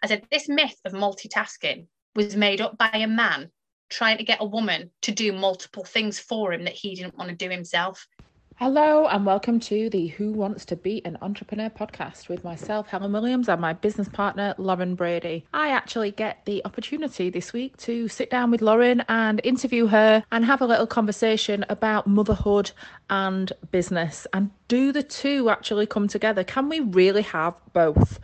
I said, this myth of multitasking was made up by a man trying to get a woman to do multiple things for him that he didn't want to do himself. Hello and welcome to the Who Wants to Be an Entrepreneur podcast with myself, Helen Williams, and my business partner, Lauren Brady. I actually get the opportunity this week to sit down with Lauren and interview her and have a little conversation about motherhood and business. And do the two actually come together? Can we really have both?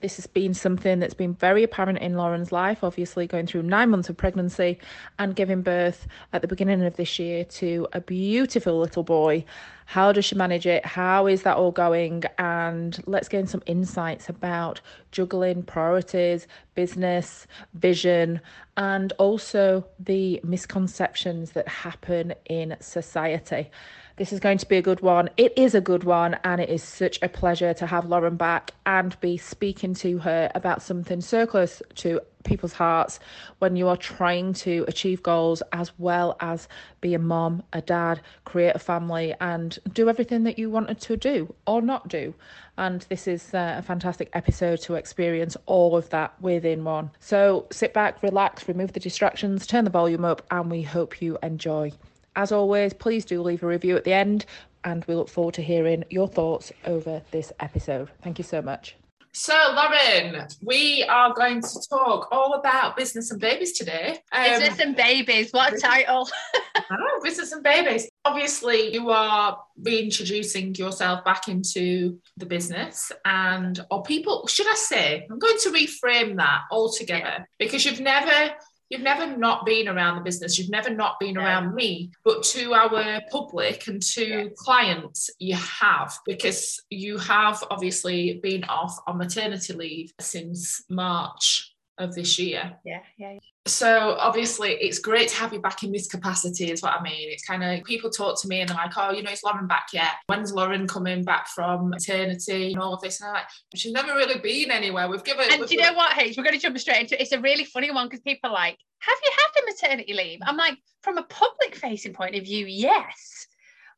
This has been something that's been very apparent in Lauren's life, obviously going through nine months of pregnancy and giving birth at the beginning of this year to a beautiful little boy. How does she manage it? How is that all going? And let's gain some insights about juggling priorities, business, vision, and also the misconceptions that happen in society. This is going to be a good one. It is a good one, and it is such a pleasure to have Lauren back and be speaking to her about something so close to people's hearts when you are trying to achieve goals as well as be a mom, a dad, create a family, and do everything that you wanted to do or not do. And this is uh, a fantastic episode to experience all of that within one. So sit back, relax, remove the distractions, turn the volume up, and we hope you enjoy. As always, please do leave a review at the end, and we look forward to hearing your thoughts over this episode. Thank you so much. So, Lauren, we are going to talk all about business and babies today. Um, business and babies, what a title! know, business and babies. Obviously, you are reintroducing yourself back into the business, and or people, should I say, I'm going to reframe that altogether yeah. because you've never you've never not been around the business. You've never not been around me but to our public and to clients you have because you have obviously been off on maternity leave since march of this year. Yeah yeah so obviously it's great to have you back in this capacity is what I mean. It's kind of people talk to me and they're like, oh, you know, is Lauren back yet? When's Lauren coming back from maternity and all of this? And I'm like, she's never really been anywhere. We've given And we've, do you know what, H? We're going to jump straight into it. It's a really funny one because people are like, have you had the maternity leave? I'm like, from a public facing point of view, yes.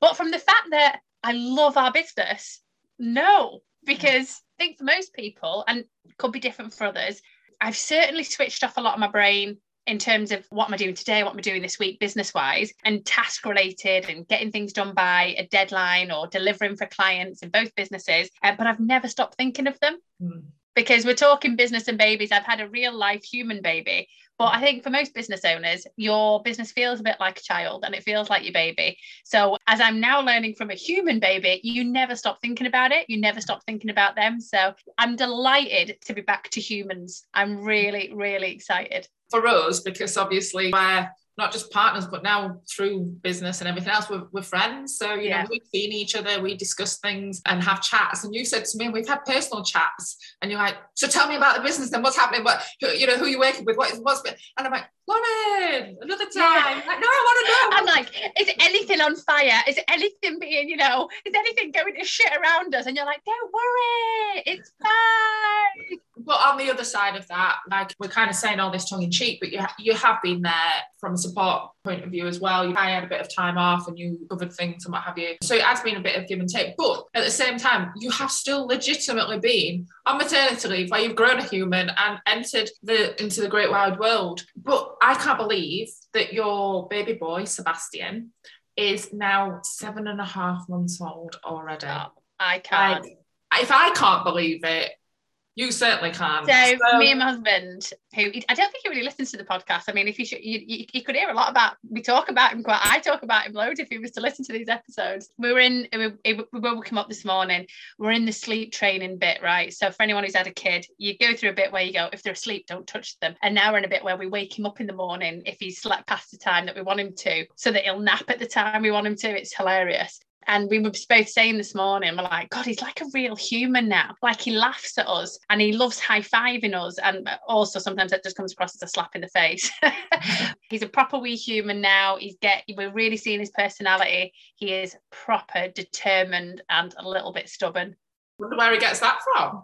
But from the fact that I love our business, no. Because I think for most people, and could be different for others, I've certainly switched off a lot of my brain in terms of what am I doing today, what am I doing this week, business wise, and task related and getting things done by a deadline or delivering for clients in both businesses. Uh, but I've never stopped thinking of them. Mm. Because we're talking business and babies. I've had a real life human baby. But I think for most business owners, your business feels a bit like a child and it feels like your baby. So, as I'm now learning from a human baby, you never stop thinking about it. You never stop thinking about them. So, I'm delighted to be back to humans. I'm really, really excited for us because obviously we're not just partners, but now through business and everything else, we're, we're friends. So, you yeah. know, we've seen each other, we discuss things and have chats. And you said to me, we've had personal chats, and you're like, so tell me about the business then what's happening, what, you know, who you're working with, what, what's, and I'm like, Lauren, another time. Yeah. Like, no, I want to know. I'm like, is anything on fire? Is anything being, you know, is anything going to shit around us? And you're like, don't worry, it's fine. But on the other side of that, like we're kind of saying all this tongue in cheek, but you you have been there from a support point of view as well. You I had a bit of time off and you covered things and what have you. So it has been a bit of give and take. But at the same time, you have still legitimately been on maternity leave where you've grown a human and entered the into the great wide world. But I can't believe that your baby boy, Sebastian, is now seven and a half months old already. Oh, I can't. Like, if I can't believe it, you certainly can. So, so, me and my husband, who I don't think he really listens to the podcast. I mean, if you should, you, you, you, could hear a lot about. We talk about him quite. I talk about him loads if he was to listen to these episodes. We were in. We, we woke him up this morning. We're in the sleep training bit, right? So for anyone who's had a kid, you go through a bit where you go, if they're asleep, don't touch them. And now we're in a bit where we wake him up in the morning if he's slept past the time that we want him to, so that he'll nap at the time we want him to. It's hilarious. And we were both saying this morning, we're like, God, he's like a real human now. Like he laughs at us and he loves high fiving us. And also sometimes that just comes across as a slap in the face. he's a proper wee human now. He's get we're really seeing his personality. He is proper, determined, and a little bit stubborn. Wonder where he gets that from.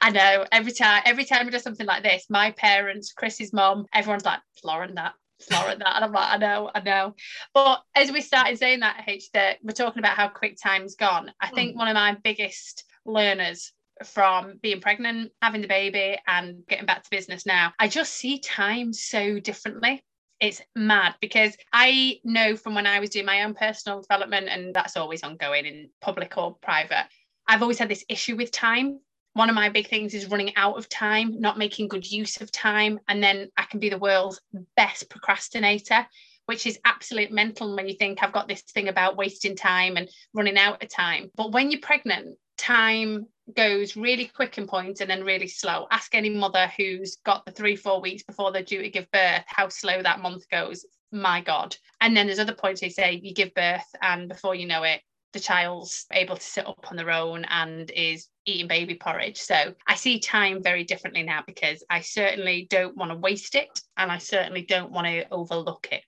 I know every time, every time we do something like this, my parents, Chris's mom, everyone's like, Lauren, that Lauren that. And I'm like, I know, I know. But as we started saying that, H, that we're talking about how quick time's gone. I think mm. one of my biggest learners from being pregnant, having the baby, and getting back to business now, I just see time so differently. It's mad because I know from when I was doing my own personal development, and that's always ongoing in public or private, I've always had this issue with time. One of my big things is running out of time, not making good use of time. And then I can be the world's best procrastinator which is absolute mental when you think I've got this thing about wasting time and running out of time. But when you're pregnant, time goes really quick in points and then really slow. Ask any mother who's got the three, four weeks before they're due to give birth how slow that month goes. My God. And then there's other points they say you give birth and before you know it, the child's able to sit up on their own and is eating baby porridge. So I see time very differently now because I certainly don't want to waste it and I certainly don't want to overlook it.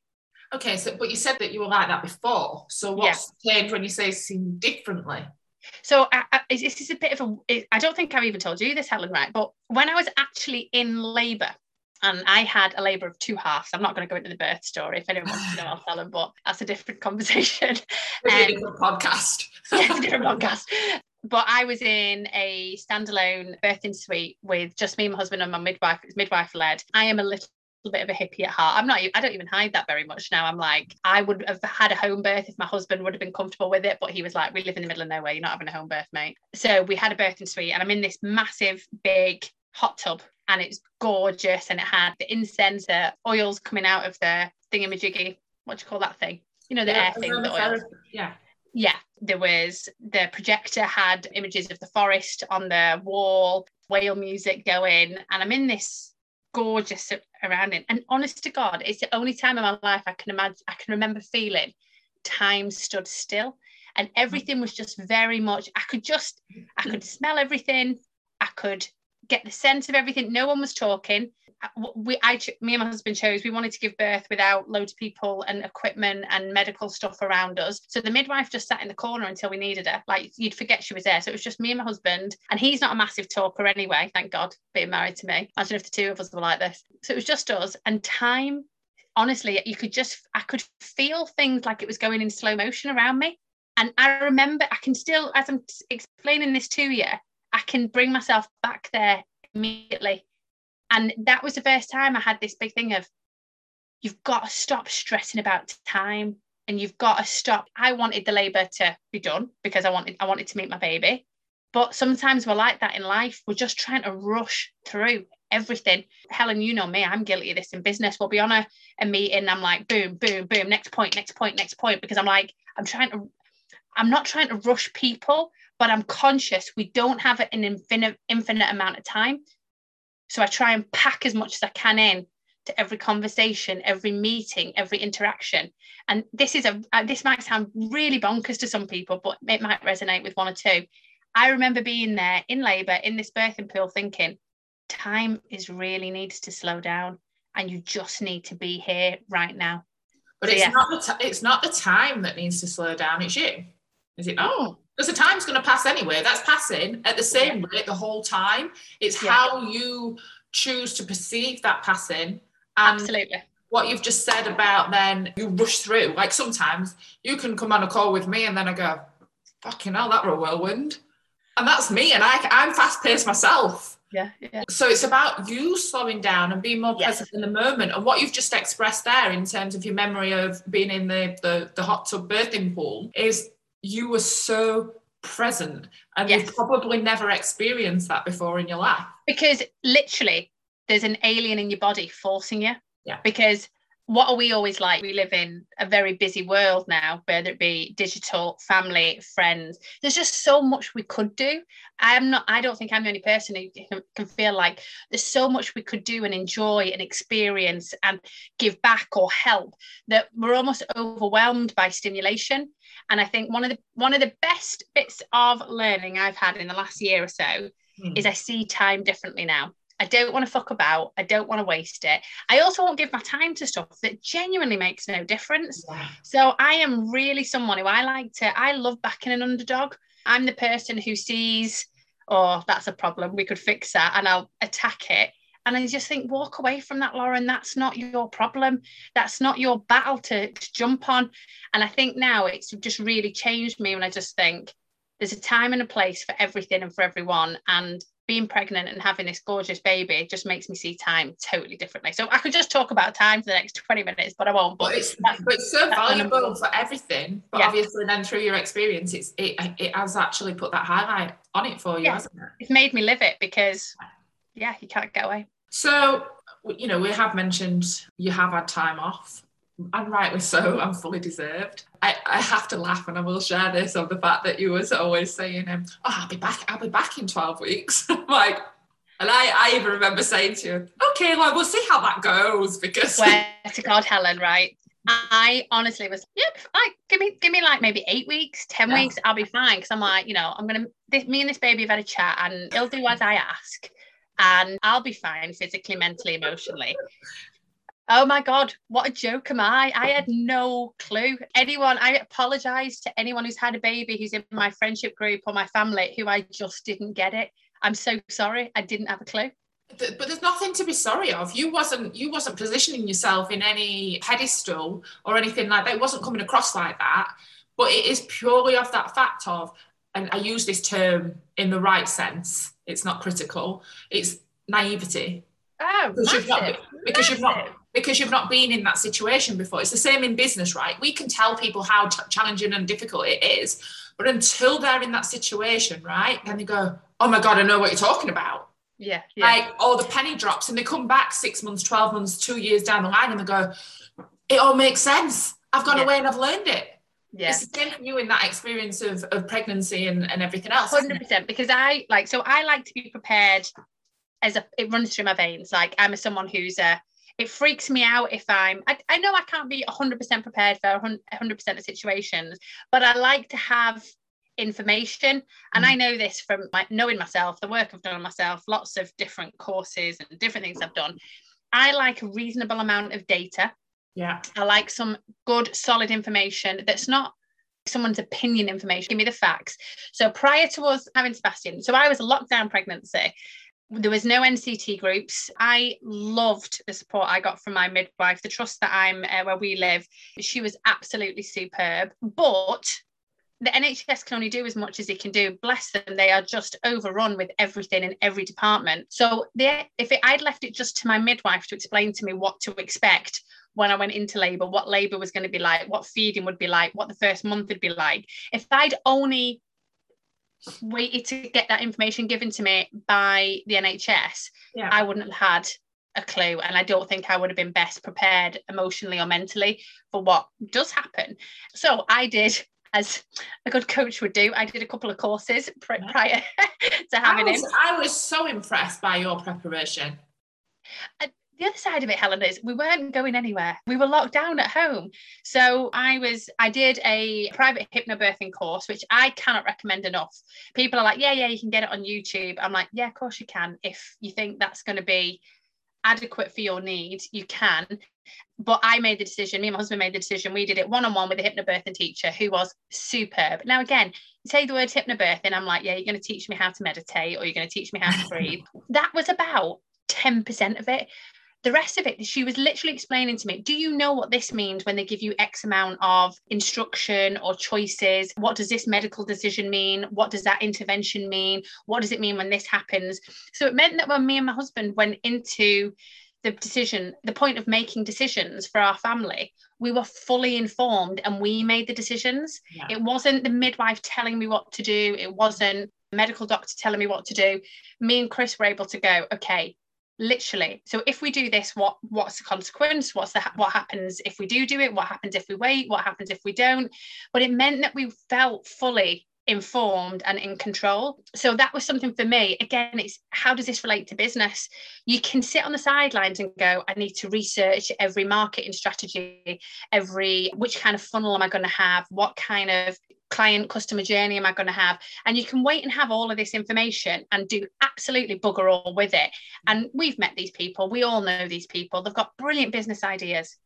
Okay, so but you said that you were like that before. So what's yeah. changed when you say seen differently? So I, I, this is a bit of a. I don't think I've even told you this, Helen. Right, but when I was actually in labour, and I had a labour of two halves. I'm not going to go into the birth story. If anyone wants to know, I'll tell them. But that's a different conversation. Um, a different podcast. yeah, it's a different podcast. But I was in a standalone birthing suite with just me, my husband, and my midwife. It was midwife led. I am a little bit of a hippie at heart. I'm not, I don't even hide that very much now. I'm like, I would have had a home birth if my husband would have been comfortable with it, but he was like, we live in the middle of nowhere. You're not having a home birth, mate. So we had a birthing suite and I'm in this massive, big hot tub and it's gorgeous. And it had the incense, the oils coming out of the thingamajiggy. What do you call that thing? You know, the yeah, air thing, the oils. Yeah. Yeah. There was the projector had images of the forest on the wall, whale music going. And I'm in this gorgeous surrounding. And honest to God, it's the only time in my life I can imagine, I can remember feeling time stood still and mm-hmm. everything was just very much, I could just, I could smell everything. I could get the sense of everything. No one was talking uh, we I me and my husband chose we wanted to give birth without loads of people and equipment and medical stuff around us. So the midwife just sat in the corner until we needed her. Like you'd forget she was there. So it was just me and my husband, and he's not a massive talker anyway. Thank God, being married to me. Imagine if the two of us were like this. So it was just us and time. Honestly, you could just I could feel things like it was going in slow motion around me. And I remember I can still, as I'm explaining this to you, I can bring myself back there immediately and that was the first time I had this big thing of, you've got to stop stressing about time and you've got to stop. I wanted the labour to be done because I wanted I wanted to meet my baby. But sometimes we're like that in life. We're just trying to rush through everything. Helen, you know me, I'm guilty of this in business. We'll be on a, a meeting, I'm like, boom, boom, boom, next point, next point, next point, because I'm like, I'm trying to, I'm not trying to rush people, but I'm conscious we don't have an infinite, infinite amount of time. So I try and pack as much as I can in to every conversation, every meeting, every interaction. And this is a uh, this might sound really bonkers to some people, but it might resonate with one or two. I remember being there in labour in this birthing pool thinking, time is really needs to slow down, and you just need to be here right now. But so, it's yeah. not the t- it's not the time that needs to slow down. It's you, is it not? Oh, because the time's going to pass anyway. That's passing at the same rate the whole time. It's yeah. how you choose to perceive that passing. Absolutely. What you've just said about then you rush through. Like sometimes you can come on a call with me and then I go, fucking hell, that were a whirlwind. And that's me. And I, I'm fast paced myself. Yeah, yeah. So it's about you slowing down and being more yes. present in the moment. And what you've just expressed there in terms of your memory of being in the, the, the hot tub birthing pool is you were so present and yes. you've probably never experienced that before in your life. Because literally there's an alien in your body forcing you. Yeah. Because what are we always like? We live in a very busy world now whether it be digital family friends. There's just so much we could do. I'm not i don't think i'm the only person who can feel like there's so much we could do and enjoy and experience and give back or help that we're almost overwhelmed by stimulation and I think one of the one of the best bits of learning I've had in the last year or so mm. is I see time differently now. I don't want to fuck about. I don't want to waste it. I also won't give my time to stuff that genuinely makes no difference. Yeah. So I am really someone who I like to, I love backing an underdog. I'm the person who sees, oh, that's a problem. We could fix that. And I'll attack it. And I just think, walk away from that, Lauren. That's not your problem. That's not your battle to, to jump on. And I think now it's just really changed me when I just think, there's a time and a place for everything and for everyone. And being pregnant and having this gorgeous baby just makes me see time totally differently. So I could just talk about time for the next 20 minutes, but I won't. But, but it's, but it's so valuable for everything. But yeah. obviously, then through your experience, it's it, it has actually put that highlight on it for you, yeah. hasn't it? It's made me live it because, yeah, you can't get away. So, you know, we have mentioned you have had time off and rightly so, I'm fully deserved. I, I have to laugh and I will share this of the fact that you was always saying, um, oh, I'll be back, I'll be back in 12 weeks. like, and I, I even remember saying to you, okay, well, we'll see how that goes because swear to God, Helen, right? I honestly was, yeah, like give me, give me like maybe eight weeks, ten yeah. weeks, I'll be fine. Because I'm like, you know, I'm gonna, this, me and this baby have had a chat, and he'll do as I ask, and I'll be fine physically, mentally, emotionally. Oh my God, what a joke am I? I had no clue. Anyone, I apologize to anyone who's had a baby who's in my friendship group or my family who I just didn't get it. I'm so sorry. I didn't have a clue. But there's nothing to be sorry of. You wasn't you wasn't positioning yourself in any pedestal or anything like that. It wasn't coming across like that. But it is purely of that fact of, and I use this term in the right sense. It's not critical. It's naivety. Oh, because massive, you've not because you've not because you've not been in that situation before. It's the same in business, right? We can tell people how t- challenging and difficult it is, but until they're in that situation, right, then they go, "Oh my god, I know what you're talking about." Yeah, yeah. Like all the penny drops, and they come back six months, twelve months, two years down the line, and they go, "It all makes sense. I've gone yeah. away and I've learned it." Yeah. It's the same for you in that experience of, of pregnancy and, and everything else. 100%. Because I like, so I like to be prepared as a, it runs through my veins. Like I'm a, someone who's a, it freaks me out if I'm, I, I know I can't be 100% prepared for 100% of situations, but I like to have information. And mm. I know this from my, knowing myself, the work I've done on myself, lots of different courses and different things I've done. I like a reasonable amount of data. Yeah. I like some good, solid information that's not someone's opinion information. Give me the facts. So prior to us having Sebastian, so I was a lockdown pregnancy there was no NCT groups. I loved the support I got from my midwife, the trust that I'm uh, where we live. She was absolutely superb. But the NHS can only do as much as it can do. Bless them, they are just overrun with everything in every department. So they, if it, I'd left it just to my midwife to explain to me what to expect when I went into labour, what labour was going to be like, what feeding would be like, what the first month would be like. If I'd only waited to get that information given to me by the NHS, yeah. I wouldn't have had a clue. And I don't think I would have been best prepared emotionally or mentally for what does happen. So I did, as a good coach would do, I did a couple of courses pr- prior to having I was, him. I was so impressed by your preparation. I, the other side of it, Helen, is we weren't going anywhere. We were locked down at home. So I was, I did a private hypnobirthing course, which I cannot recommend enough. People are like, yeah, yeah, you can get it on YouTube. I'm like, yeah, of course you can. If you think that's going to be adequate for your needs, you can. But I made the decision, me and my husband made the decision. We did it one on one with a hypnobirthing teacher who was superb. Now, again, say the word hypnobirthing, I'm like, yeah, you're going to teach me how to meditate or you're going to teach me how to breathe. that was about 10% of it the rest of it, she was literally explaining to me, do you know what this means when they give you X amount of instruction or choices? What does this medical decision mean? What does that intervention mean? What does it mean when this happens? So it meant that when me and my husband went into the decision, the point of making decisions for our family, we were fully informed and we made the decisions. Yeah. It wasn't the midwife telling me what to do, it wasn't medical doctor telling me what to do. Me and Chris were able to go, okay, literally. So if we do this what what's the consequence? What's the what happens if we do do it? What happens if we wait? What happens if we don't? But it meant that we felt fully informed and in control so that was something for me again it's how does this relate to business you can sit on the sidelines and go i need to research every marketing strategy every which kind of funnel am i going to have what kind of client customer journey am I going to have? And you can wait and have all of this information and do absolutely bugger all with it. And we've met these people, we all know these people. They've got brilliant business ideas,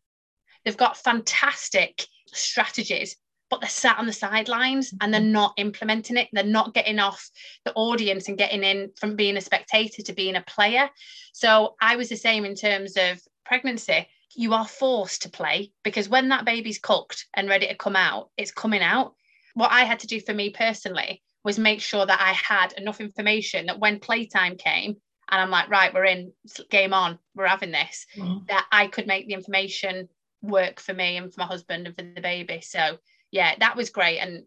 they've got fantastic strategies. But they're sat on the sidelines and they're not implementing it. They're not getting off the audience and getting in from being a spectator to being a player. So I was the same in terms of pregnancy you are forced to play because when that baby's cooked and ready to come out, it's coming out what I had to do for me personally was make sure that I had enough information that when playtime came, and I'm like, right, we're in, game on, we're having this, Mhm. that I could make the information work for me and for my husband and for the baby. So yeah, that was great. And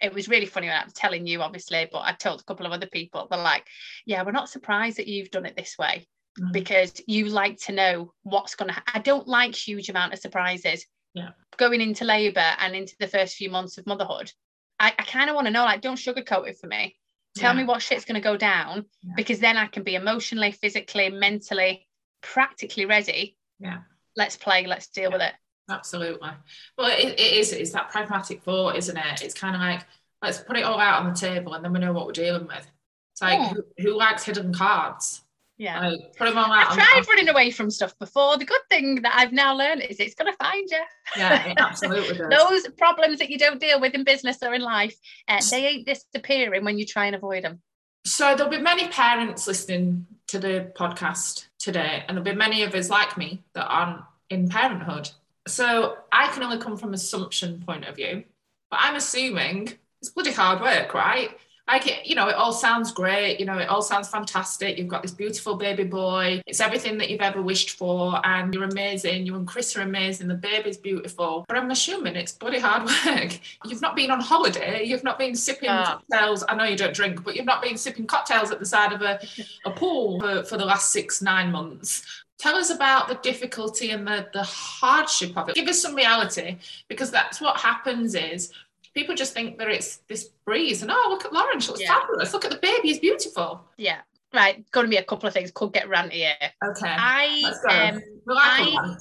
it was really funny when I was telling you, obviously, but I told a couple of other people, they're like, yeah, we're not surprised that you've done it this way Mhm. because you like to know what's going to ha- I don't like huge amount of surprises. Yeah. Going into labour and into the first few months of motherhood, I, I kind of want to know, like, don't sugarcoat it for me. Tell me what shit's going to go down Yeah. because then I can be emotionally, physically, mentally, practically ready. Yeah. Let's play, let's deal with it. Absolutely. Well, it, it is. It's that pragmatic thought, isn't it? It's kind of like let's put it all out on the table, and then we know what we're dealing with. It's like Yeah. who, who likes hidden cards? Yeah. Like put them all out. I've on- tried running away from stuff before. The good thing that I've now learned is it's going to find you. Yeah, it absolutely does. Those problems that you don't deal with in business or in life, uh, they ain't disappearing when you try and avoid them. So there'll be many parents listening to the podcast today, and there'll be many of us like me that aren't in parenthood. So I can only come from assumption point of view, but I'm assuming it's bloody hard work, right? Like you know, it all sounds great. You know, it all sounds fantastic. You've got this beautiful baby boy. It's everything that you've ever wished for, and you're amazing. You and Chris are amazing. The baby's beautiful. But I'm assuming it's bloody hard work. You've not been on holiday. You've not been sipping Ah. cocktails. I know you don't drink, but you've not been sipping cocktails at the side of a, a pool for, for the last six, nine months. Tell us about the difficulty and the, the hardship of it. Give us some reality, because that's what happens is people just think that it's this breeze and oh look at Lauren, she looks Yeah. fabulous. Look at the baby, he's beautiful. Yeah. Right. Going to be a couple of things. Could get ranty here. Okay. I um, we like a I-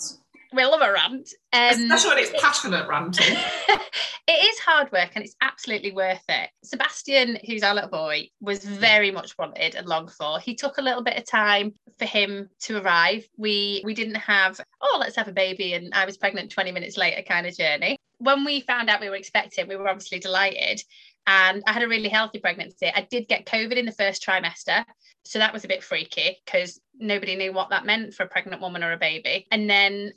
we love a rant. Um, Especially when it's passionate ranting. it is hard work and it's absolutely worth it. Sebastian, who's our little boy, was very much wanted and longed for. He took a little bit of time for him to arrive. We we didn't have oh let's have a baby and I was pregnant 20 minutes later kind of journey. When we found out we were expecting, we were obviously delighted. And I had a really healthy pregnancy. I did get COVID in the first trimester. So that was a bit freaky because nobody knew what that meant for a pregnant woman or a baby. And then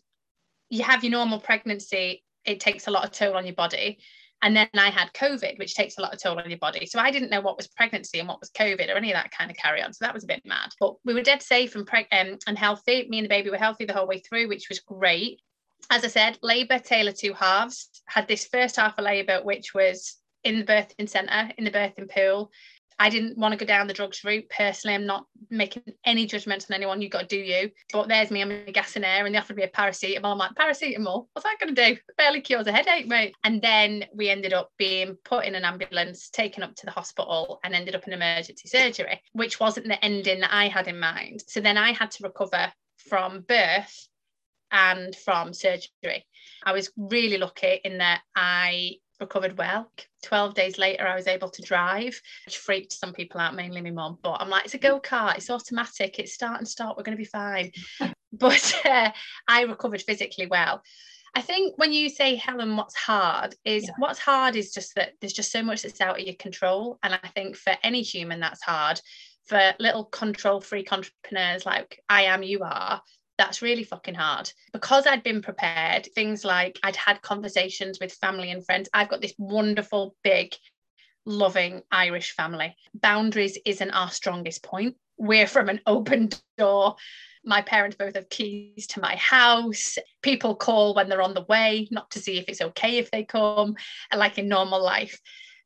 you have your normal pregnancy, it takes a lot of toll on your body. And then I had COVID, which takes a lot of toll on your body. So I didn't know what was pregnancy and what was COVID or any of that kind of carry on. So that was a bit mad. But we were dead safe and preg- um, and healthy. Me and the baby were healthy the whole way through, which was great. As I said, labour, Taylor two halves. Had this first half of labour, which was in the birthing centre, in the birthing pool. I didn't want to go down the drugs route personally. I'm not making any judgments on anyone. You've got to do you. But there's me, I'm a gas and air, and they offered me a paracetamol. I'm like, paracetamol? What's that going to do? Barely cures a headache, mate. And then we ended up being put in an ambulance, taken up to the hospital, and ended up in emergency surgery, which wasn't the ending that I had in mind. So then I had to recover from birth and from surgery. I was really lucky in that I recovered well. 12 days later, I was able to drive, which freaked some people out, mainly my mom. But I'm like, it's a go kart, it's automatic, it's start and start, we're going to be fine. but uh, I recovered physically well. I think when you say, Helen, what's hard is Yeah. what's hard is just that there's just so much that's out of your control. And I think for any human, that's hard. For little control freak entrepreneurs like I am, you are, that's really fucking hard because I'd been prepared. Things like I'd had conversations with family and friends. I've got this wonderful, big, loving Irish family. Boundaries isn't our strongest point. We're from an open door. My parents both have keys to my house. People call when they're on the way, not to see if it's okay if they come, like in normal life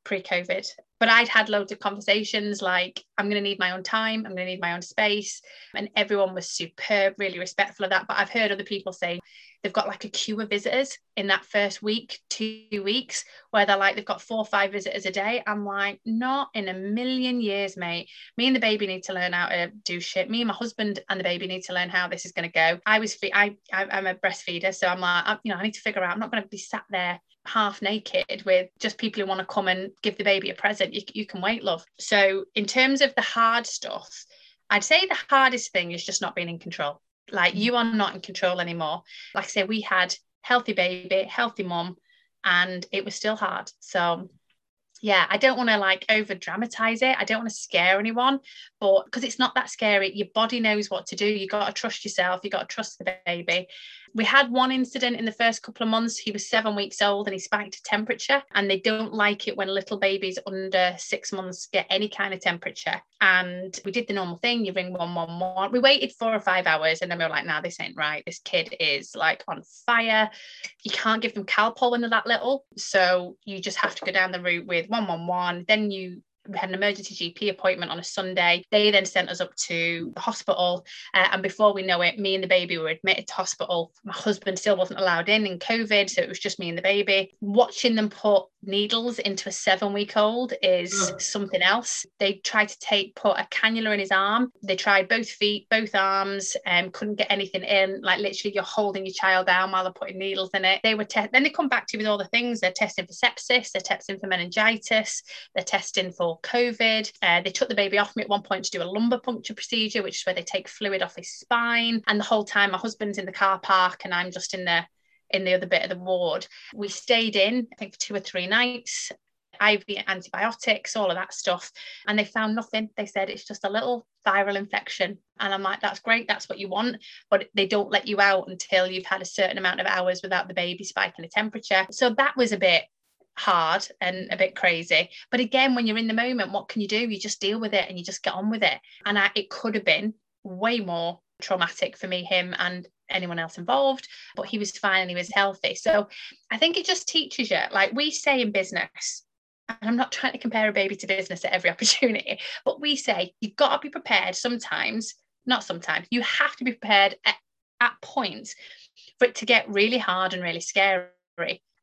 pre COVID. But I'd had loads of conversations like, I'm going to need my own time, I'm going to need my own space. And everyone was superb, really respectful of that. But I've heard other people say they've got like a queue of visitors in that first week, two weeks, where they're like, they've got four or five visitors a day. I'm like, not in a million years, mate. Me and the baby need to learn how to do shit. Me and my husband and the baby need to learn how this is going to go. I was, I, I, I'm a breastfeeder. So I'm like, I, you know, I need to figure out, I'm not going to be sat there half naked with just people who want to come and give the baby a present. You, you can wait, love. So, in terms of the hard stuff, I'd say the hardest thing is just not being in control. Like, mm. you are not in control anymore. Like I say, we had healthy baby, healthy mom, and it was still hard. So, yeah, I don't want to like over dramatize it. I don't want to scare anyone, but because it's not that scary, your body knows what to do. You got to trust yourself. You got to trust the baby. We had one incident in the first couple of months. He was seven weeks old and he spiked a temperature, and they don't like it when little babies under six months get any kind of temperature. And we did the normal thing you ring 111. We waited four or five hours, and then we were like, nah, this ain't right. This kid is like on fire. You can't give them Calpol when they're that little. So you just have to go down the route with 111. Then you we had an emergency GP appointment on a Sunday. They then sent us up to the hospital. Uh, and before we know it, me and the baby were admitted to hospital. My husband still wasn't allowed in in COVID. So it was just me and the baby. Watching them put needles into a seven week old is something else. They tried to take, put a cannula in his arm. They tried both feet, both arms, and um, couldn't get anything in. Like literally, you're holding your child down while they're putting needles in it. They were, te- then they come back to you with all the things. They're testing for sepsis, they're testing for meningitis, they're testing for COVID. Uh, they took the baby off me at one point to do a lumbar puncture procedure, which is where they take fluid off his spine. And the whole time, my husband's in the car park and I'm just in the in the other bit of the ward. We stayed in, I think, for two or three nights. IV antibiotics, all of that stuff. And they found nothing. They said it's just a little viral infection. And I'm like, that's great, that's what you want. But they don't let you out until you've had a certain amount of hours without the baby spiking the temperature. So that was a bit hard and a bit crazy. But again, when you're in the moment, what can you do? You just deal with it and you just get on with it. And I, it could have been way more traumatic for me, him, and anyone else involved, but he was fine and he was healthy. So I think it just teaches you, like we say in business, and I'm not trying to compare a baby to business at every opportunity, but we say you've got to be prepared sometimes, not sometimes, you have to be prepared at, at points for it to get really hard and really scary.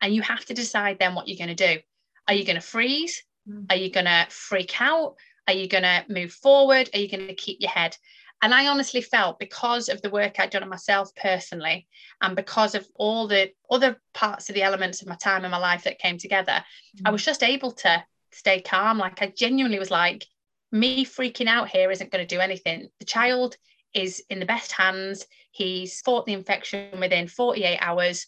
And you have to decide then what you're going to do. Are you going to freeze? Mm. Are you going to freak out? Are you going to move forward? Are you going to keep your head? And I honestly felt because of the work I'd done on myself personally, and because of all the other parts of the elements of my time in my life that came together, mm-hmm. I was just able to stay calm. Like I genuinely was like, me freaking out here isn't going to do anything. The child is in the best hands. He's fought the infection within 48 hours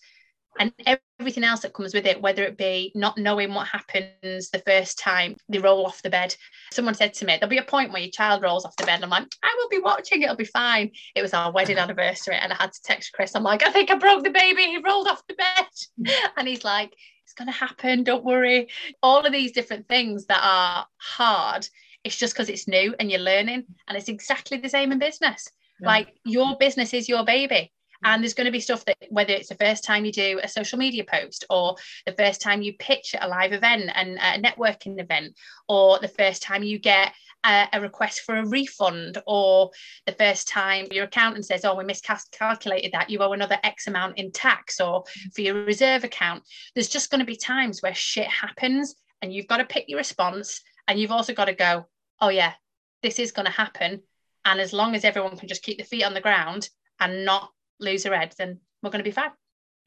and everything else that comes with it, whether it be not knowing what happens the first time they roll off the bed. Someone said to me, There'll be a point where your child rolls off the bed. And I'm like, I will be watching, it'll be fine. It was our wedding anniversary, and I had to text Chris. I'm like, I think I broke the baby. He rolled off the bed. And he's like, It's going to happen. Don't worry. All of these different things that are hard, it's just because it's new and you're learning. And it's exactly the same in business. Yeah. Like, your business is your baby and there's going to be stuff that whether it's the first time you do a social media post or the first time you pitch a live event and a networking event or the first time you get a, a request for a refund or the first time your accountant says oh we miscalculated that. You owe another x amount in tax or for your reserve account. There's just going to be times where shit happens and you've got to pick your response and you've also got to go oh yeah this is going to happen. And as long as everyone can just keep the feet on the ground and not lose her head, then we're going to be fine.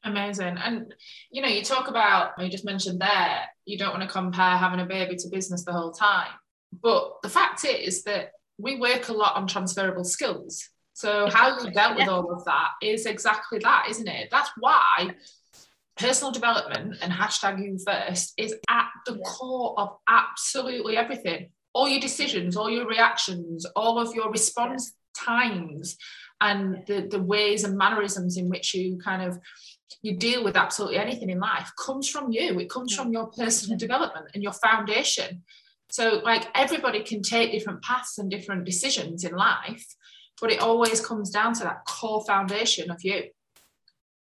Amazing. And you know, you talk about you just mentioned there, you don't want to compare having a baby to business the whole time. But the fact is that we work a lot on transferable skills. So how you dealt with yeah. all of that is exactly that, isn't it? That's why personal development and hashtag you first is at the yeah. core of absolutely everything. All your decisions, all your reactions, all of your response times and the, the ways and mannerisms in which you kind of you deal with absolutely anything in life comes from you. It comes from your personal development and your foundation. So like everybody can take different paths and different decisions in life but it always comes down to that core foundation of you.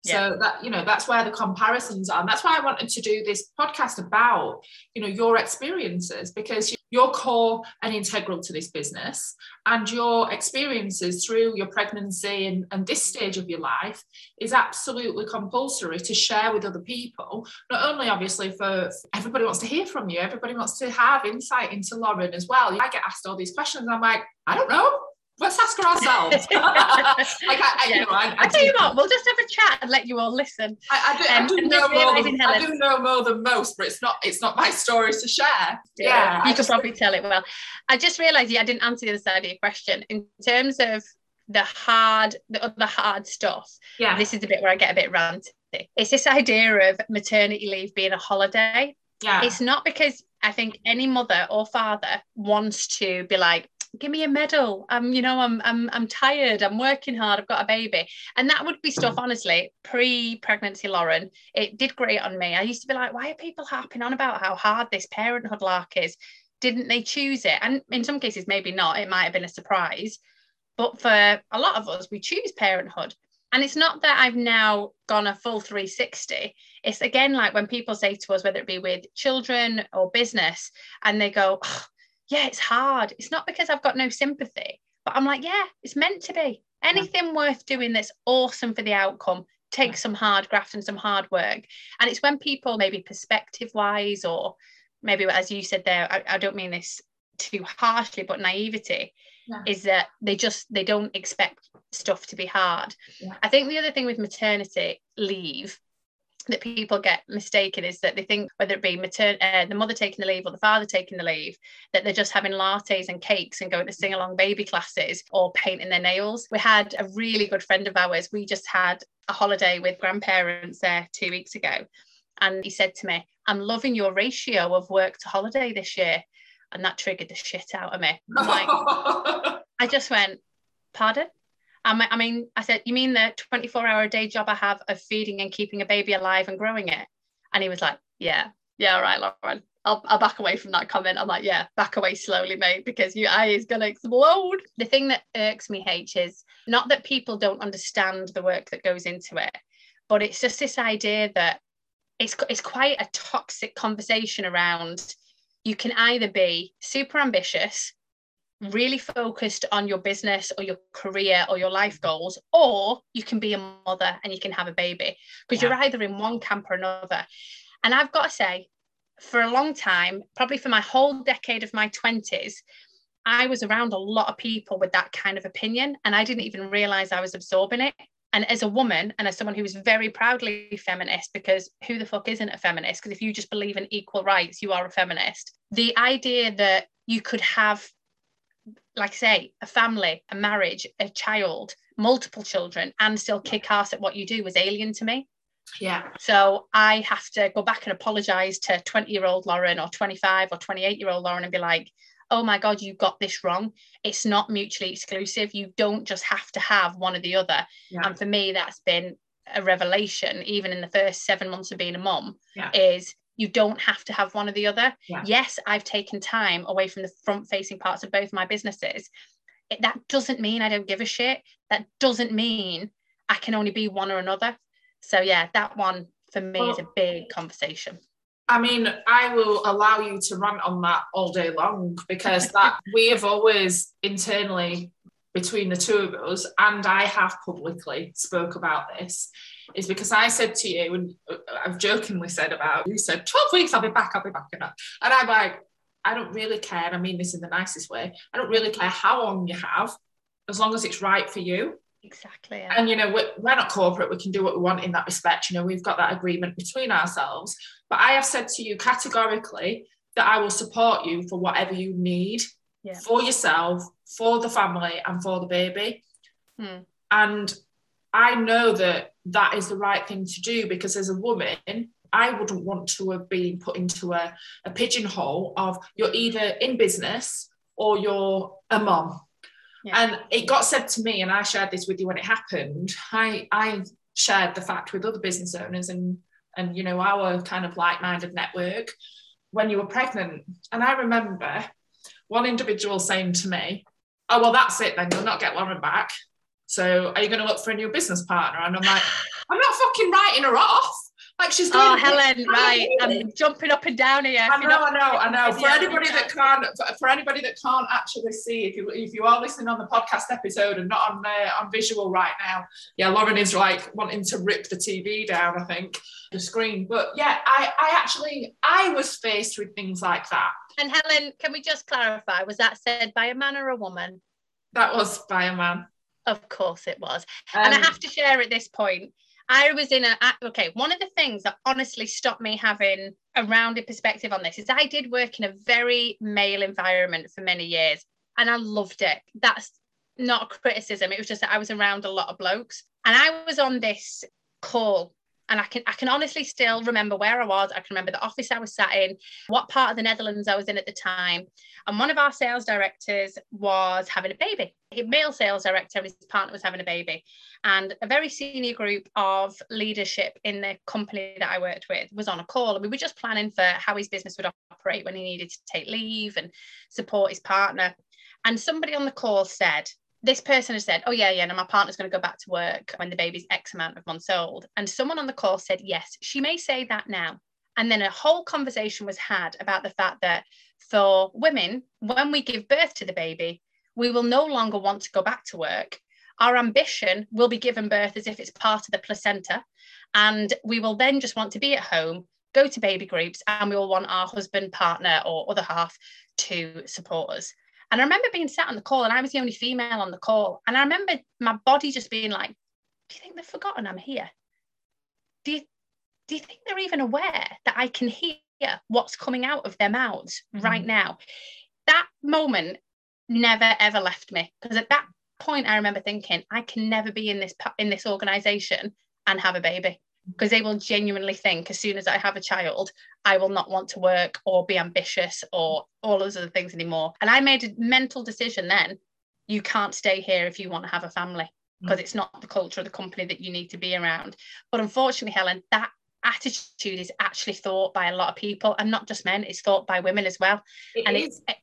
So that you know that's where the comparisons are. And that's why i wanted to do this podcast about you know your experiences because you're core and integral to this business and your experiences through your pregnancy and, and this stage of your life is absolutely compulsory to share with other people. Not only obviously for everybody wants to hear from you everybody wants to have insight into lauren as well. I get asked all these questions. I'm like i don't know let's ask her ourselves. like I, I, yeah. you know, I, I, tell you what, we'll just have a chat and let you all listen. I, do, um, do know more than, I do know more than most, but it's not it's not my story to share. Yeah, yeah you could probably tell it well. I just realised, yeah, I didn't answer the other side of your question in terms of the hard, the other hard stuff. Yeah, this is the bit where I get a bit ranty. It's this idea of maternity leave being a holiday. Yeah, it's not because I think any mother or father wants to be like, give me a medal. I'm, you know, I'm I'm I'm tired. I'm working hard. I've got a baby. And that would be stuff, mm. honestly, pre-pregnancy Lauren. It did great on me. I used to be like, why are people harping on about how hard this parenthood lark is? Didn't they choose it? And in some cases, maybe not. It might have been a surprise. But for a lot of us, we choose parenthood. And it's not that I've now gone a full 360. It's again like when people say to us, whether it be with children or business, and they go, oh, yeah, it's hard. It's not because I've got no sympathy, but I'm like, yeah, it's meant to be. Anything yeah. worth doing that's awesome for the outcome takes some hard graft and some hard work. And it's when people, maybe perspective wise, or maybe as you said there, I, I don't mean this too harshly, but naivety yeah. is that they just they don't expect stuff to be hard. Yeah. I think the other thing with maternity leave that people get mistaken is that they think whether it be matern- uh, the mother taking the leave or the father taking the leave that they're just having lattes and cakes and going to sing along baby classes or painting their nails we had a really good friend of ours we just had a holiday with grandparents there two weeks ago and he said to me i'm loving your ratio of work to holiday this year and that triggered the shit out of me. Like, I just went, pardon? I mean, I said, you mean the 24 hour a day job I have of feeding and keeping a baby alive and growing it? And he was like, yeah, yeah, all right, Lauren. I'll, I'll back away from that comment. I'm like, yeah, back away slowly, mate, because your eye is going to explode. The thing that irks me, H, is not that people don't understand the work that goes into it, but it's just this idea that it's, it's quite a toxic conversation around you can either be super ambitious, really focused on your business or your career or your life mm-hmm. goals, or you can be a mother and you can have a baby because yeah. you're either in one camp or another. And I've got to say, for a long time, probably for my whole decade of my 20s, I was around a lot of people with that kind of opinion, and I didn't even realize I was absorbing it and as a woman and as someone who is very proudly feminist because who the fuck isn't a feminist because if you just believe in equal rights you are a feminist the idea that you could have like I say a family a marriage a child multiple children and still kick ass at what you do was alien to me yeah so i have to go back and apologize to 20 year old lauren or 25 or 28 year old lauren and be like oh my God, you got this wrong. It's not mutually exclusive. You don't just have to have one or the other. Yeah. And for me, that's been a revelation, even in the first seven months of being a mom, yeah. is you don't have to have one or the other. Yeah. Yes, I've taken time away from the front facing parts of both my businesses. It, that doesn't mean I don't give a shit. That doesn't mean I can only be one or another. So, yeah, that one for me well, is a big conversation. I mean, I will allow you to rant on that all day long because that we have always internally between the two of us, and I have publicly spoke about this, is because I said to you, and I've jokingly said about you said 12 weeks, I'll be back, I'll be back, enough. and I'm like, I don't really care. I mean this in the nicest way. I don't really care how long you have, as long as it's right for you. Exactly. Yeah. And you know, we're, we're not corporate. We can do what we want in that respect. You know, we've got that agreement between ourselves. But I have said to you categorically that I will support you for whatever you need yeah. for yourself, for the family, and for the baby. Hmm. And I know that that is the right thing to do because as a woman, I wouldn't want to have been put into a, a pigeonhole of you're either in business or you're a mom yeah. And it got said to me, and I shared this with you when it happened. I I shared the fact with other business owners and and you know our kind of like-minded network when you were pregnant. And I remember one individual saying to me, "Oh well, that's it then. You'll not get Lauren back. So are you going to look for a new business partner?" And I'm like, "I'm not fucking writing her off." Like she's going. Oh, Helen, right? I'm jumping up and down here. I know, I know, I know. For anybody that can't, for anybody that can't actually see, if you if you are listening on the podcast episode and not on uh, on visual right now, yeah, Lauren is like wanting to rip the TV down. I think the screen, but yeah, I I actually I was faced with things like that. And Helen, can we just clarify? Was that said by a man or a woman? That was by a man. Of course it was. Um, and I um, have to share at this point I was in a okay. One of the things that honestly stopped me having a rounded perspective on this is I did work in a very male environment for many years, and I loved it. That's not a criticism. It was just that I was around a lot of blokes, and I was on this call And I can I can honestly still remember where I was. I can remember the office I was sat in, what part of the Netherlands I was in at the time. And one of our sales directors was having a baby. A male sales director, his partner was having a baby. And a very senior group of leadership in the company that I worked with was on a call. And we were just planning for how his business would operate when he needed to take leave and support his partner. And somebody on the call said, this person has said, Oh, yeah, yeah, no, my partner's going to go back to work when the baby's X amount of months old. And someone on the call said, Yes, she may say that now. And then a whole conversation was had about the fact that for women, when we give birth to the baby, we will no longer want to go back to work. Our ambition will be given birth as if it's part of the placenta. And we will then just want to be at home, go to baby groups, and we will want our husband, partner, or other half to support us. And I remember being sat on the call and I was the only female on the call. And I remember my body just being like, do you think they've forgotten I'm here? Do you, do you think they're even aware that I can hear what's coming out of their mouths mm-hmm. right now? That moment never ever left me because at that point I remember thinking I can never be in this in this organization and have a baby because they will genuinely think as soon as I have a child, I will not want to work or be ambitious or all those other things anymore. And I made a mental decision then you can't stay here if you want to have a family because mm. it's not the culture of the company that you need to be around. But unfortunately, Helen, that attitude is actually thought by a lot of people and not just men, it's thought by women as well. It and is. it's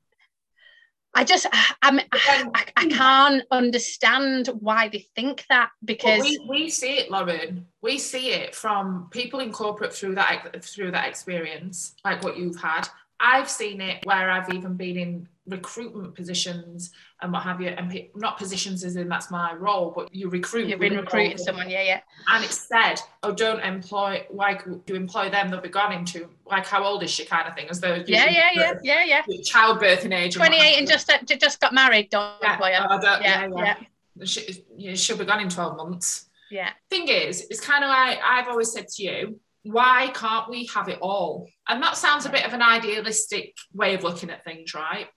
I just I'm, I, I can't understand why they think that because well, we, we see it, Lauren. We see it from people in corporate through that through that experience, like what you've had. I've seen it where I've even been in recruitment positions and what have you, and not positions as in that's my role, but you recruit. You've been recruiting someone, yeah, yeah. And it said, oh, don't employ, like, you employ them, they'll be gone into, like, how old is she kind of thing, as though. Yeah, yeah, yeah, yeah, yeah. Childbirthing age. 28 and, and just uh, just got married, don't yeah, employ her. Uh, yeah, yeah, yeah. yeah. She, you she'll be gone in 12 months. Yeah. Thing is, it's kind of like I've always said to you, why can't we have it all? And that sounds a bit of an idealistic way of looking at things, right?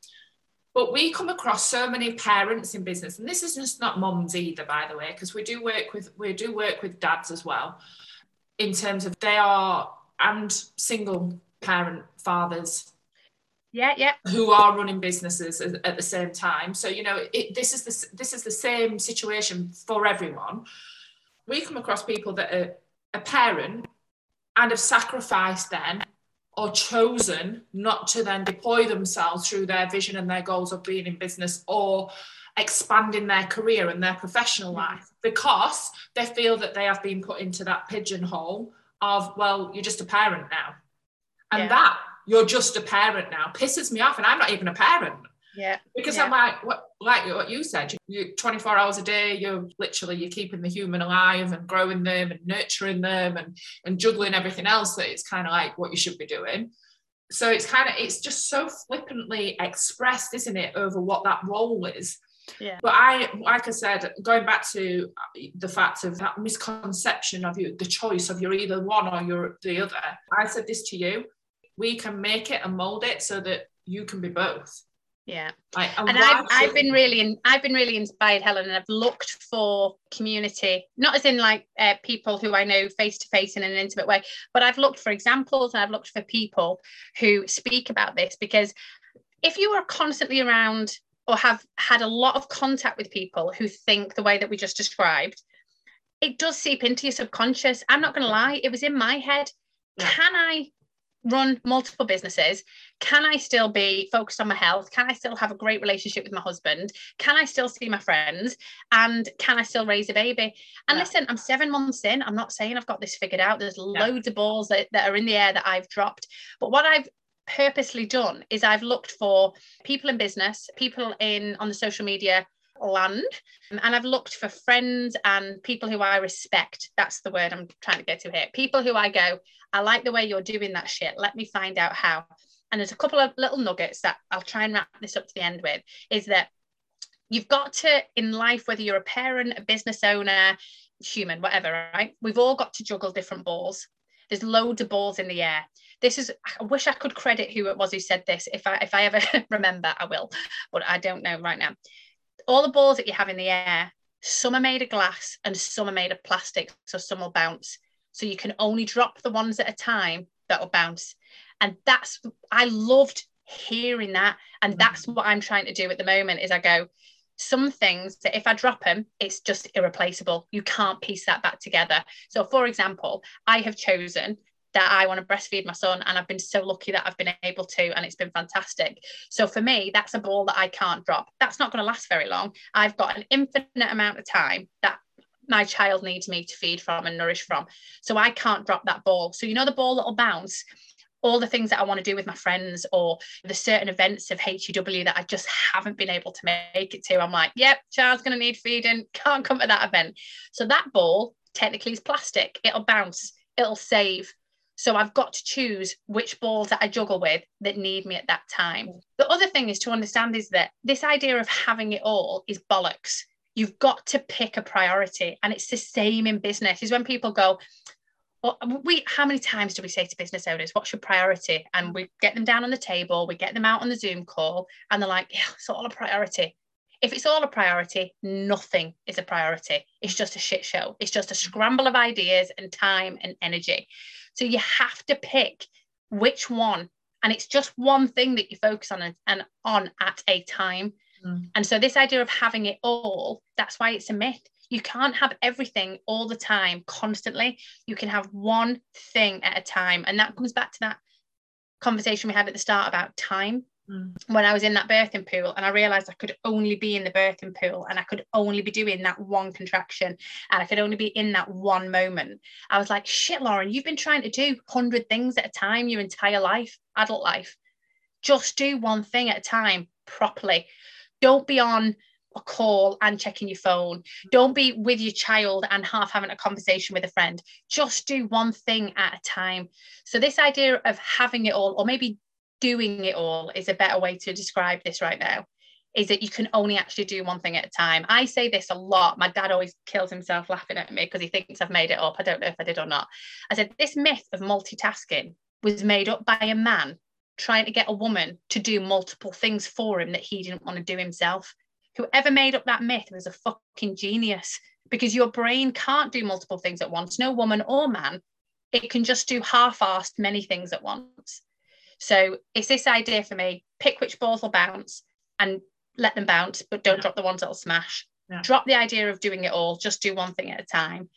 But we come across so many parents in business, and this is just not mums either, by the way, because we do work with we do work with dads as well, in terms of they are and single parent fathers. Yeah, yeah. Who are running businesses at the same time. So you know, it, this is the this is the same situation for everyone. We come across people that are a parent and have sacrificed then or chosen not to then deploy themselves through their vision and their goals of being in business or expanding their career and their professional life because they feel that they have been put into that pigeonhole of well you're just a parent now and yeah. that you're just a parent now pisses me off and i'm not even a parent yeah. Because yeah. I'm like, what, like what you said, you 24 hours a day, you're literally you're keeping the human alive and growing them and nurturing them and and juggling everything else that it's kind of like what you should be doing. So it's kind of it's just so flippantly expressed, isn't it, over what that role is. Yeah. But I, like I said, going back to uh, the fact of that misconception of you, the choice of you're either one or you're the other. I said this to you: we can make it and mold it so that you can be both yeah. And I've, I've been really i've been really inspired helen and i've looked for community not as in like uh, people who i know face to face in an intimate way but i've looked for examples and i've looked for people who speak about this because if you are constantly around or have had a lot of contact with people who think the way that we just described it does seep into your subconscious. I'm not going to lie it was in my head. Yeah. can i run multiple businesses. Can i still be focused on my health? Can i still have a great relationship with my husband? Can i still see my friends? And can i still raise a baby? And yeah. listen i'm seven months in. I'm not saying i've got this figured out. There's yeah. loads of balls that, that are in the air that i've dropped. But what i've purposely done is i've looked for people in business people in on the social media land um, and I've looked for friends and people who I respect. That's the word I'm trying to get to here. People who I go, I like the way you're doing that shit. Let me find out how. And there's a couple of little nuggets that I'll try and wrap this up to the end with is that you've got to, in life, whether you're a parent, a business owner, human, whatever, right? We've all got to juggle different balls. There's loads of balls in the air. This is, I wish I could credit who it was who said this. If I if I ever remember, I will, but I don't know right now. All the balls that you have in the air, some are made of glass and some are made of plastic, so some will bounce So you can only drop the ones at a time that will bounce. And that's, I loved hearing that. And mm. that's what I'm trying to do at the moment is I go, some things that if I drop them, it's just irreplaceable. You can't piece that back together. So, for example, I have chosen that I want to breastfeed my son, and I've been so lucky that I've been able to, and it's been fantastic. So, for me, that's a ball that I can't drop. That's not going to last very long. I've got an infinite amount of time that my child needs me to feed from and nourish from. So, I can't drop that ball. So, you know, the ball that'll bounce all the things that I want to do with my friends or the certain events of HEW that I just haven't been able to make it to. I'm like, yep, child's going to need feeding, can't come to that event. So that ball technically is plastic, it'll bounce, it'll save. So I've got to choose which balls that I juggle with that need me at that time. Mm. The other thing is to understand is that this idea of having it all is bollocks. You've got to pick a priority. And it's the same in business, is when people go, well, we how many times do we say to business owners, what's your priority? And we get them down on the table, we get them out on the Zoom call, and they're like, yeah, it's all a priority. If it's all a priority, nothing is a priority. It's just a shit show. It's just a scramble of ideas and time and energy. So you have to pick which one, and it's just one thing that you focus on and, and on at a time. Mm. And so this idea of having it all, that's why it's a myth you can't have everything all the time, constantly. You can have one thing at a time. And that comes back to that conversation we had at the start about time. Mm. When I was in that birthing pool, and I realized I could only be in the birthing pool and I could only be doing that one contraction and I could only be in that one moment. I was like, shit, Lauren, you've been trying to do 100 things at a time your entire life, adult life. Just do one thing at a time properly. Don't be on a call and checking your phone. Don't be with your child and half having a conversation with a friend. Just do one thing at a time. So, this idea of having it all, or maybe doing it all, is a better way to describe this right now. Is that you can only actually do one thing at a time. I say this a lot. My dad always kills himself laughing at me because he thinks I've made it up. I don't know if I did or not. I said, This myth of multitasking was made up by a man trying to get a woman to do multiple things for him that he didn't want to do himself whoever made up that myth was a fucking genius because your brain can't do multiple things at once, no woman or man. It can just do half assed many things at once. So it's this idea for me pick which balls will bounce and let them bounce, but don't yeah. drop the ones that'll smash. Yeah. Drop the idea of doing it all, just do one thing at a time.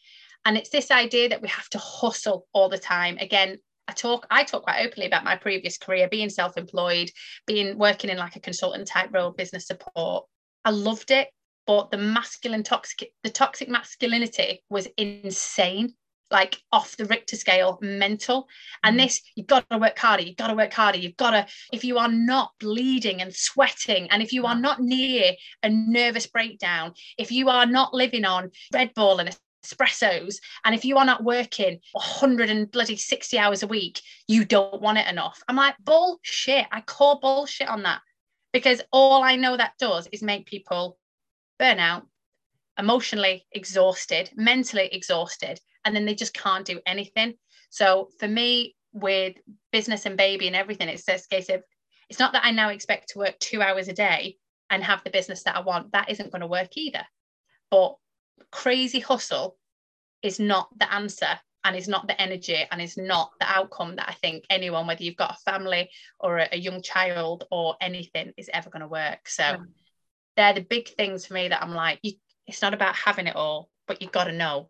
And it's this idea that we have to hustle all the time. Again, I talk I talk quite openly about my previous career, being self-employed, being working in like a consultant type role, business support. I loved it, but the masculine toxic, the toxic masculinity was insane, like off the Richter scale, mental. And mm. this, you've got to work harder, you've got to work harder, you've got to, if you are not bleeding and sweating, and if you are not near a nervous breakdown, if you are not living on Red Bull and espressos and if you are not working 100 and bloody 60 hours a week you don't want it enough i'm like bullshit i call bullshit on that because all I know that does is make people burn out, emotionally exhausted, mentally exhausted, and then they just can't do anything. So for me, with business and baby and everything, it's this case of it's not that I now expect to work two hours a day and have the business that I want. That isn't going to work either. But crazy hustle is not the answer and is not the energy and is not the outcome that I think anyone, whether you've got a family or a, a young child or anything, is ever going to work. So yeah. they're the big things for me that I'm like, you, it's not about having it all, but you've got to know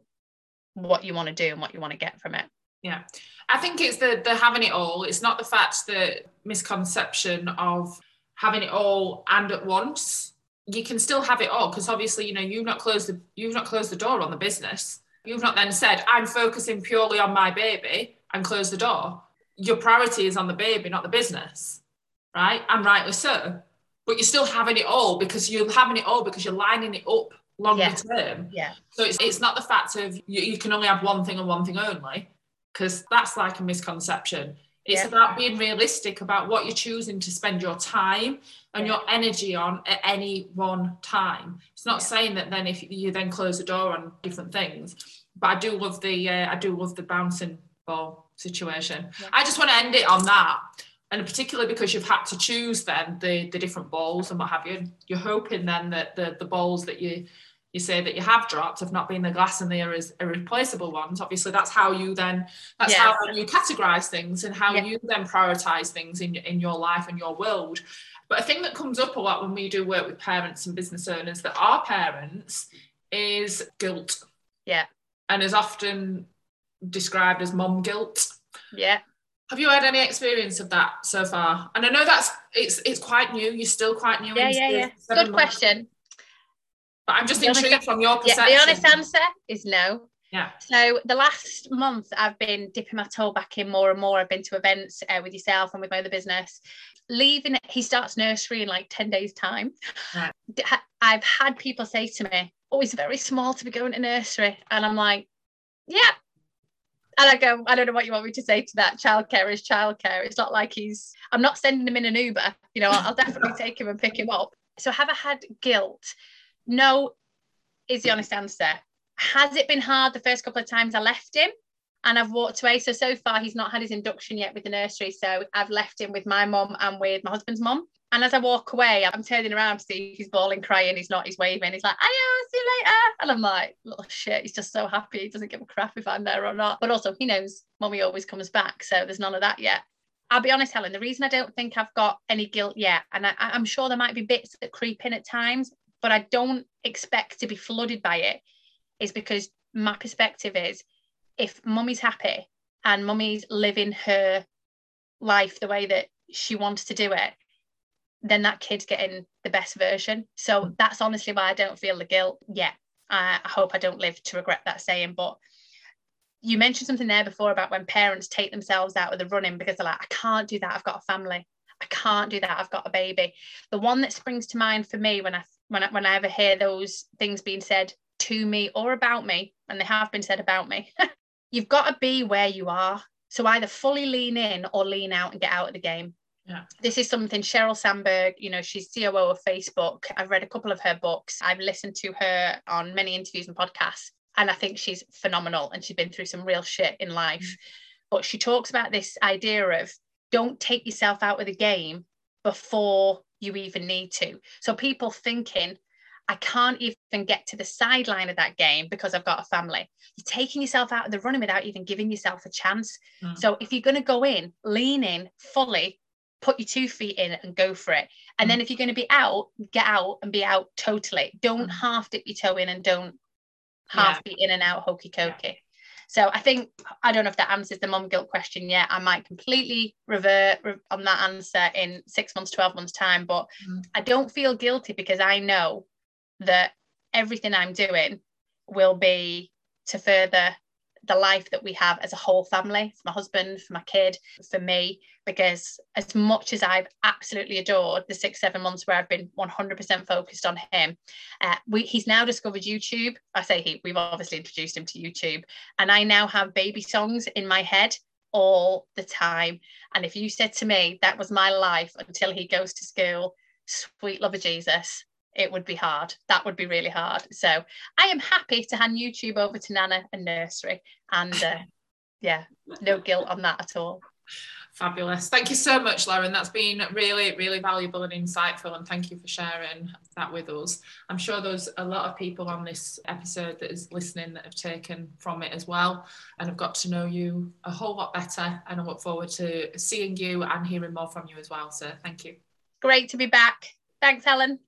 what you want to do and what you want to get from it. Yeah. I think it's the the having it all. It's not the fact that misconception of having it all and at once. You can still have it all because obviously, you know, you've not closed the you've not closed the door on the business You've not then said, I'm focusing purely on my baby and close the door. Your priority is on the baby, not the business, right? And rightly so. But you're still having it all because you're having it all because you're lining it up longer yeah. term. Yeah. So it's, it's not the fact of you, you can only have one thing and one thing only, because that's like a misconception. It's yeah. about being realistic about what you're choosing to spend your time and yeah. your energy on at any one time. It's not yeah. saying that then if you then close the door on different things, but I do love the uh, I do love the bouncing ball situation. I just want to end it on that, and particularly because you've had to choose then the the different balls and what have you. You're hoping then that the the balls that you you say that you have dropped have not been the glass and the irre- irreplaceable ones. Obviously, that's how you then that's Yeah. how you categorize things and how Yeah. you then prioritize things in in your life and your world. But a thing that comes up a lot when we do work with parents and business owners that are parents is guilt. Yeah. And is often described as mom guilt. Yeah. Have you had any experience of that so far? And I know that's it's it's quite new. You're still quite new. Yeah, yeah, yeah. Good months. question. But I'm just The honest- intrigued from your Yeah, the honest answer is no. Yeah. So the last month, I've been dipping my toe back in more and more. I've been to events uh, with yourself and with my other business. Leaving, he starts nursery in like ten days' time. Right. I've had people say to me, "Oh, he's very small to be going to nursery," and I'm like, "Yeah." And I go, I don't know what you want me to say to that. Childcare is childcare. It's not like he's. I'm not sending him in an Uber. You know, I'll definitely take him and pick him up. So have I had guilt? No, is the honest answer. Has it been hard the first couple of times I left him and I've walked away? So, so far, he's not had his induction yet with the nursery. So, I've left him with my mum and with my husband's mum. And as I walk away, I'm turning around to see he's bawling, crying. He's not, he's waving. He's like, Ayo, see you later. And I'm like, little shit. He's just so happy. He doesn't give a crap if I'm there or not. But also, he knows mummy always comes back. So, there's none of that yet. I'll be honest, Helen, the reason I don't think I've got any guilt yet, and I, I'm sure there might be bits that creep in at times, but I don't expect to be flooded by it, is because my perspective is if mummy's happy and mummy's living her life the way that she wants to do it, then that kid's getting the best version. So that's honestly why I don't feel the guilt yet. I, I hope I don't live to regret that saying, but you mentioned something there before about when parents take themselves out of the running because they're like, I can't do that. I've got a family. I can't do that. I've got a baby. The one that springs to mind for me when I when I, when I ever hear those things being said to me or about me, and they have been said about me, you've got to be where you are. So either fully lean in or lean out and get out of the game. Yeah. This is something Sheryl Sandberg, you know, she's COO of Facebook. I've read a couple of her books. I've listened to her on many interviews and podcasts. And I think she's phenomenal and she's been through some real shit in life. Mm. But she talks about this idea of don't take yourself out of the game before you even need to. So people thinking, I can't even get to the sideline of that game because I've got a family. You're taking yourself out of the running without even giving yourself a chance. Mm. So if you're going to go in, lean in fully, put your two feet in and go for it. And then if you're going to be out, get out and be out totally. Don't Mm. half dip your toe in and don't Yeah. half be in and out hokey cokey. So I think I don't know if that answers the mum guilt question yet. I might completely revert on that answer in six months, twelve months time, but Mm. I don't feel guilty because I know that everything I'm doing will be to further the life that we have as a whole family for my husband, for my kid, for me. Because as much as I've absolutely adored the six, seven months where I've been 100% focused on him, uh, we, he's now discovered YouTube. I say he, we've obviously introduced him to YouTube. And I now have baby songs in my head all the time. And if you said to me that was my life until he goes to school, sweet love of Jesus, it would be hard. That would be really hard. So I am happy to hand YouTube over to Nana and nursery. And uh, yeah, no guilt on that at all. Fabulous. Thank you so much, Lauren. That's been really, really valuable and insightful. And thank you for sharing that with us. I'm sure there's a lot of people on this episode that is listening that have taken from it as well and have got to know you a whole lot better. And I look forward to seeing you and hearing more from you as well. So thank you. Great to be back. Thanks, Helen.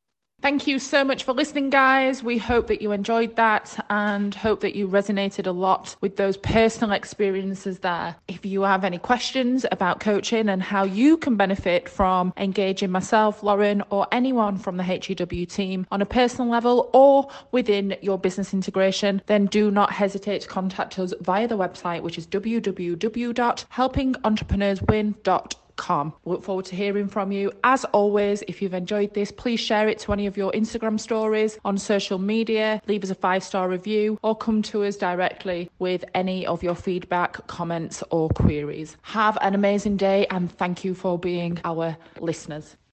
Thank you so much for listening, guys. We hope that you enjoyed that and hope that you resonated a lot with those personal experiences there. If you have any questions about coaching and how you can benefit from engaging myself, Lauren, or anyone from the HEW team on a personal level or within your business integration, then do not hesitate to contact us via the website, which is www.helpingentrepreneurswin.com com. Look forward to hearing from you. As always, if you've enjoyed this, please share it to any of your Instagram stories on social media, leave us a five star review, or come to us directly with any of your feedback, comments, or queries. Have an amazing day and thank you for being our listeners.